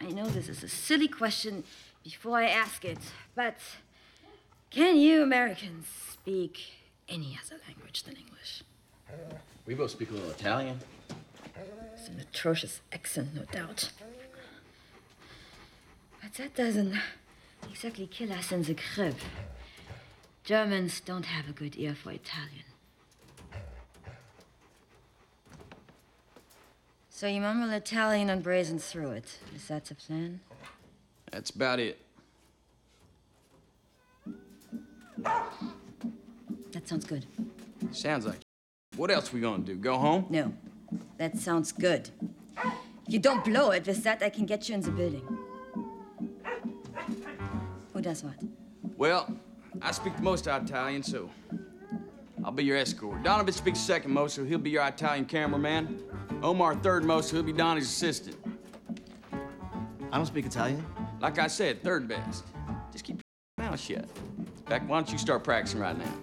I know this is a silly question before I ask it, but can you Americans speak any other language than English? We both speak a little Italian. It's an atrocious accent, no doubt. But that doesn't exactly kill us in the crib. Germans don't have a good ear for Italian. So you mumble Italian and brazen through it. Is that the plan? That's about it. That sounds good. Sounds like. What else we gonna do? Go home? No, that sounds good. If you don't blow it with that, I can get you in the building. Who does what? Well, I speak the most Italian, so I'll be your escort. Donowitz speaks second most, so he'll be your Italian cameraman. Omar third most, so he'll be Donnie's assistant. I don't speak Italian. Like I said, third best. Just keep your mouth shut. In fact, why don't you start practicing right now?